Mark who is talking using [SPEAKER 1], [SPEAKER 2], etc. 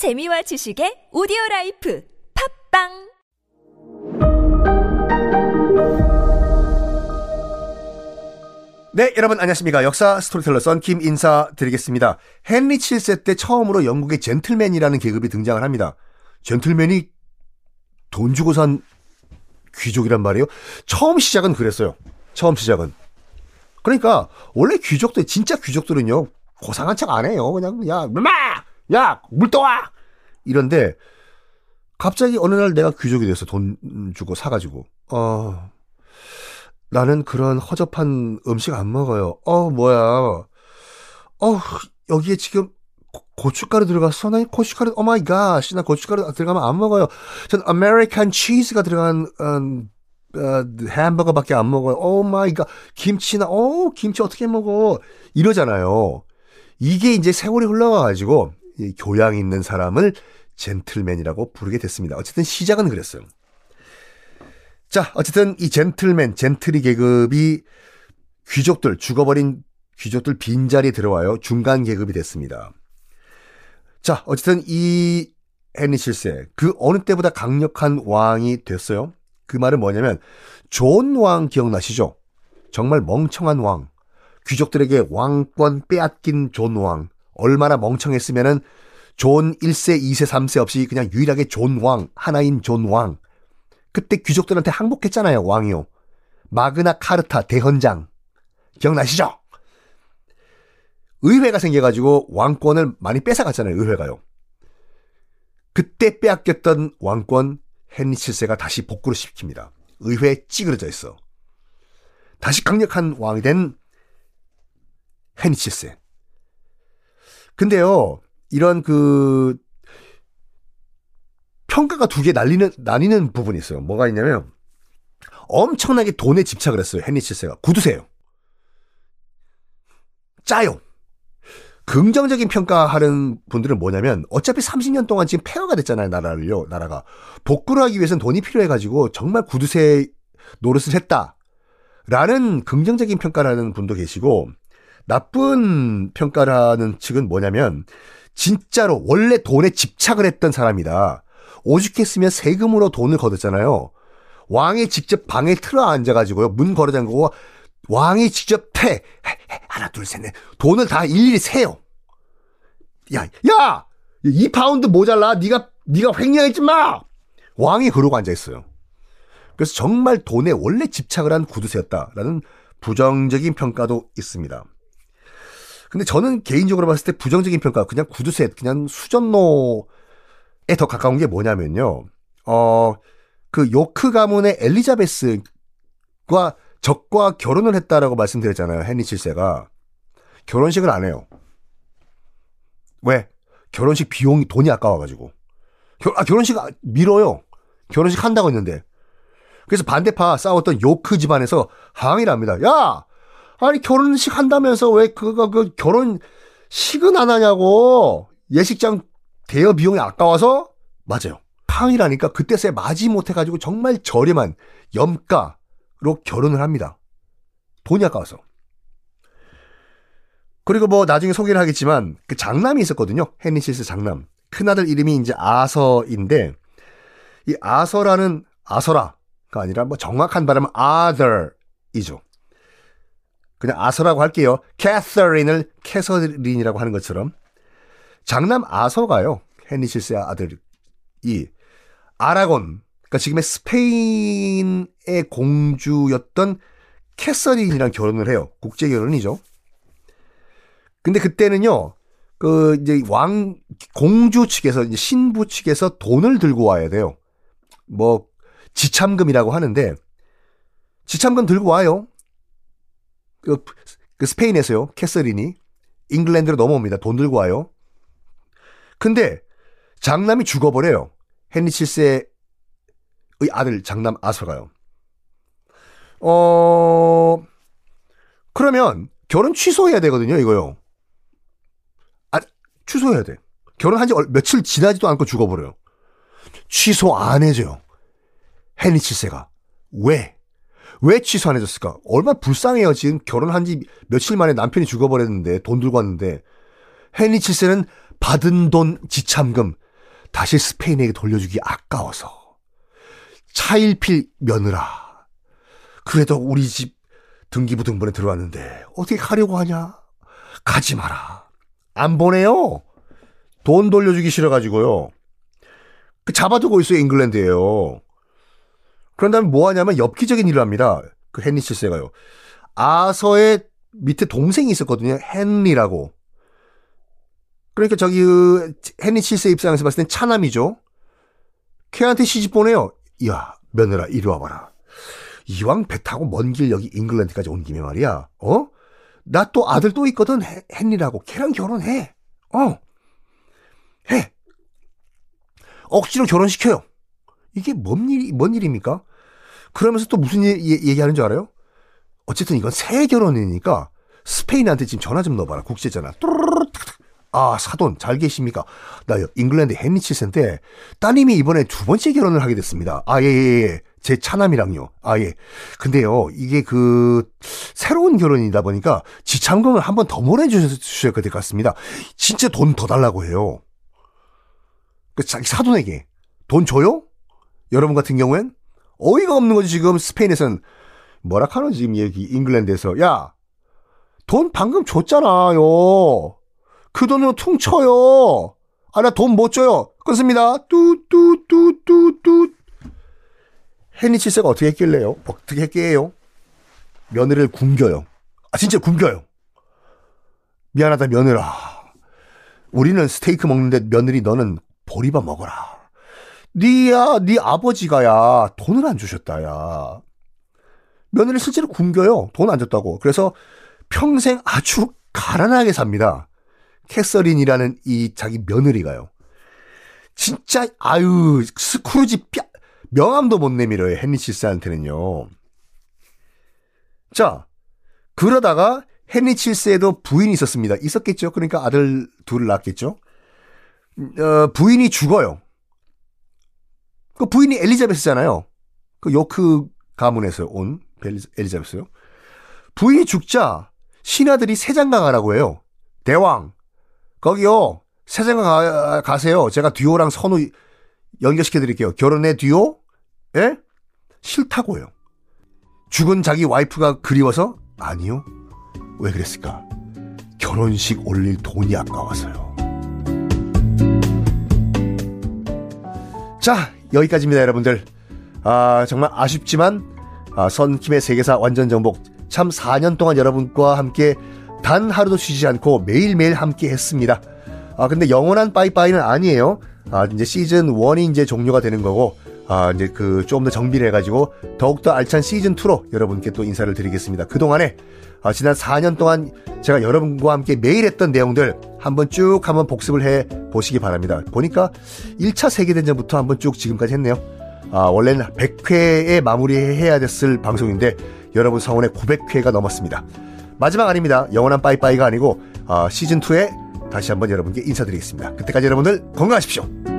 [SPEAKER 1] 재미와 지식의 오디오 라이프 팟빵
[SPEAKER 2] 네, 여러분 안녕하십니까. 역사 스토리텔러 썬킴 인사드리겠습니다. 헨리 7세 때 처음으로 영국의 젠틀맨이라는 계급이 등장을 합니다. 젠틀맨이 돈 주고 산 귀족이란 말이에요. 처음 시작은 그랬어요. 처음 시작은. 그러니까 원래 귀족들 진짜 귀족들은요. 고상한 척 안 해요. 그냥 야, 마! 야, 물 떠와. 이런데 갑자기 어느 날 내가 귀족이 됐어. 돈 주고 사 가지고. 어. 나는 그런 허접한 음식 안 먹어요. 어, 뭐야. 어, 여기에 지금 고- 고춧가루 들어갔어? 나 고춧가루, oh my God. 나 고춧가루 들어가면 안 먹어요. 전 American 치즈가 들어간, 음, 어, 햄버거밖에 안 먹어요. Oh my God. 김치나, 어, 김치 어떻게 먹어? 이러잖아요. 이게 이제 세월이 흘러가가지고, 이 교양 있는 사람을 젠틀맨이라고 부르게 됐습니다. 어쨌든 시작은 그랬어요. 자, 어쨌든 이 젠틀맨, 젠트리 계급이 귀족들, 죽어버린 귀족들 빈자리에 들어와요. 중간 계급이 됐습니다. 자, 어쨌든 이 헨리 7세, 그 어느 때보다 강력한 왕이 됐어요. 그 말은 뭐냐면, 존 왕 기억나시죠? 정말 멍청한 왕. 귀족들에게 왕권 빼앗긴 존 왕. 얼마나 멍청했으면은 존 1세, 2세, 3세 없이 그냥 유일하게 존 왕, 하나인 존 왕. 그때 귀족들한테 항복했잖아요, 왕이요. 마그나 카르타 대헌장. 기억나시죠? 의회가 생겨가지고 왕권을 많이 뺏어갔잖아요, 의회가요. 그때 빼앗겼던 왕권 헨리 7세가 다시 복구를 시킵니다. 의회에 찌그러져 있어. 다시 강력한 왕이 된 헨리 7세. 근데요, 이런 그 평가가 두 개 날리는 나뉘는 부분이 있어요. 뭐가 있냐면 엄청나게 돈에 집착을 했어요. 헨리 7세가 구두세요. 짜요. 긍정적인 평가하는 분들은 뭐냐면 어차피 30년 동안 지금 폐허가 됐잖아요. 나라를요. 나라가 복구를 하기 위해서는 돈이 필요해가지고 정말 구두세 노릇을 했다. 라는 긍정적인 평가를 하는 분도 계시고 나쁜 평가를 하는 측은 뭐냐면 진짜로 원래 돈에 집착을 했던 사람이다. 오죽했으면 세금으로 돈을 걷었잖아요. 왕이 직접 방에 틀어 앉아가지고요. 문 걸어 잠그고 왕이 직접 패. 하나, 둘, 셋, 넷. 돈을 다 일일이 세요. 야, 야! 이 파운드 모자라. 네가 네가 횡령했지 마! 왕이 그러고 앉아있어요. 그래서 정말 돈에 원래 집착을 한 구두쇠였다라는 부정적인 평가도 있습니다. 근데 저는 개인적으로 봤을 때 부정적인 평가, 그냥 구두쇠, 그냥 수전노 에 더 가까운 게 뭐냐면요. 어, 그 요크 가문의 엘리자베스과 적과 결혼을 했다라고 말씀드렸잖아요. 헨리 7세가. 결혼식을 안 해요. 왜? 결혼식 비용이 돈이 아까워가지고. 결, 아, 결혼식 아- 미뤄요. 결혼식 한다고 했는데. 그래서 반대파 싸웠던 요크 집안에서 항의를 합니다. 야! 아니, 결혼식 한다면서 왜 그거, 그 결혼식은 안 하냐고. 예식장 대여 비용이 아까워서 맞아요. 항의라니까 그때서야 마지 못해가지고 정말 저렴한 염가로 결혼을 합니다. 돈이 아까워서. 그리고 뭐 나중에 소개를 하겠지만 그 장남이 있었거든요. 칠스 장남. 큰아들 이름이 이제 아서인데 이 아서라는 아서라가 아니라 뭐 정확한 발음은 other이죠. 그냥 아서라고 할게요. 캐서린을 캐서린이라고 하는 것처럼 장남 아서가요. 헨리 7세 아들이 아라곤, 그러니까 지금의 스페인의 공주였던 캐서린이랑 결혼을 해요. 국제 결혼이죠. 근데 그때는요, 그 이제 왕 공주 측에서 이제 신부 측에서 돈을 들고 와야 돼요. 뭐 지참금이라고 하는데 지참금 들고 와요. 그, 그 스페인에서요. 캐서린이 잉글랜드로 넘어옵니다. 돈 들고 와요. 근데 장남이 죽어버려요. 헨리 7세의 아들 장남 아서가요. 어, 그러면 결혼 취소해야 되거든요, 이거요. 아, 취소해야 돼. 결혼한 지 얼- 며칠 지나지도 않고 죽어버려요. 취소 안 해줘요. 헨리 7세가. 왜? 왜 취소 안 해줬을까? 얼마나 불쌍해요. 지금 결혼한 지 며칠 만에 남편이 죽어버렸는데, 돈 들고 왔는데. 헨리 7세는 받은 돈 지참금 다시 스페인에게 돌려주기 아까워서 차일필 며느라. 그래도 우리 집 등기부 등본에 들어왔는데 어떻게 가려고 하냐? 가지 마라. 안 보내요. 돈 돌려주기 싫어가지고요. 그 잡아두고 있어요, 잉글랜드에요. 그런 다음에 뭐 하냐면 엽기적인 일을 합니다. 그 헨리 칠세가요. 아서의 밑에 동생이 있었거든요. 헨리라고. 그러니까 저기 그 헨리 칠세 입장에서 봤을 땐 차남이죠. 걔한테 시집 보내요. 야, 며느라 이리 와봐라. 이왕 배 타고 먼 길 여기 잉글랜드까지 온 김에 말이야. 어? 나 또 아들 또 있거든. 헨리라고. 걔랑 결혼해. 어. 해. 억지로 결혼시켜요. 이게 뭔 일, 뭔 일입니까? 그러면서 또 무슨 일 얘기 하는 줄 알아요? 어쨌든 이건 새 결혼이니까 스페인한테 지금 전화 좀 넣어봐라. 국제 전화. 아, 사돈, 잘 계십니까? 나 잉글랜드 헨리 칠센데 따님이 이번에 두 번째 결혼을 하게 됐습니다. 아, 예, 예, 예. 제 차남이랑요. 아, 예. 근데요, 이게 그, 새로운 결혼이다 보니까 지참금을 한 번 더 보내주셔야 될 것 같습니다. 진짜 돈 더 달라고 해요. 그 자기 사돈에게 돈 줘요? 여러분 같은 경우엔 어이가 없는 거지 지금 스페인에서는 뭐라 카노 지금 얘기 잉글랜드에서 야 돈 방금 줬잖아요. 그 돈으로 퉁쳐요. 아 나 돈 못 줘요. 끊습니다. 뚜뚜뚜뚜뚜 칠세가 어떻게 했길래요? 어떻게 했게요? 며느리를 굶겨요. 아 진짜 굶겨요. 미안하다 며느라. 우리는 스테이크 먹는데 며느리 너는 보리밥 먹어라. 니야, 니 아버지가야 돈을 안 주셨다야. 며느리 실제로 굶겨요. 돈 안 줬다고. 그래서 평생 아주 가난하게 삽니다. 캐서린이라는 이 자기 며느리가요. 진짜 아유 스크루지 뼈 명함도 못 내밀어요. 헨리 칠세한테는요. 자 그러다가 헨리 칠세에도 부인이 있었습니다. 있었겠죠. 그러니까 아들 둘을 낳았겠죠. 어, 부인이 죽어요. 그 부인이 엘리자베스잖아요. 그 요크 가문에서 온 엘리자베스요. 부인이 죽자 신하들이 세장가 가라고 해요. 대왕 거기요 세장가 가, 가세요. 제가 듀오랑 선우 연결시켜 드릴게요. 결혼해 듀오? 예? 싫다고요. 죽은 자기 와이프가 그리워서 아니요. 왜 그랬을까? 결혼식 올릴 돈이 아까워서요. 자, 여기까지입니다, 여러분들. 아, 정말 아쉽지만, 아, 선킴의 세계사 완전 정복. 참 4년 동안 여러분과 함께 단 하루도 쉬지 않고 매일매일 함께 했습니다. 아, 근데 영원한 빠이빠이는 아니에요. 아, 이제 시즌 1이 이제 종료가 되는 거고, 아, 이제 그, 조금 더 정비를 해가지고, 더욱더 알찬 시즌 2로 여러분께 또 인사를 드리겠습니다. 그 동안에, 아, 지난 4년 동안 제가 여러분과 함께 매일 했던 내용들 한번 쭉 한번 복습을 해 보시기 바랍니다. 보니까 1차 세계대전부터 한번 쭉 지금까지 했네요. 아, 원래는 100회에 마무리해야 됐을 방송인데, 여러분 성원에 900회가 넘었습니다. 마지막 아닙니다. 영원한 빠이빠이가 아니고, 아, 시즌2에 다시 한번 여러분께 인사드리겠습니다. 그때까지 여러분들 건강하십시오.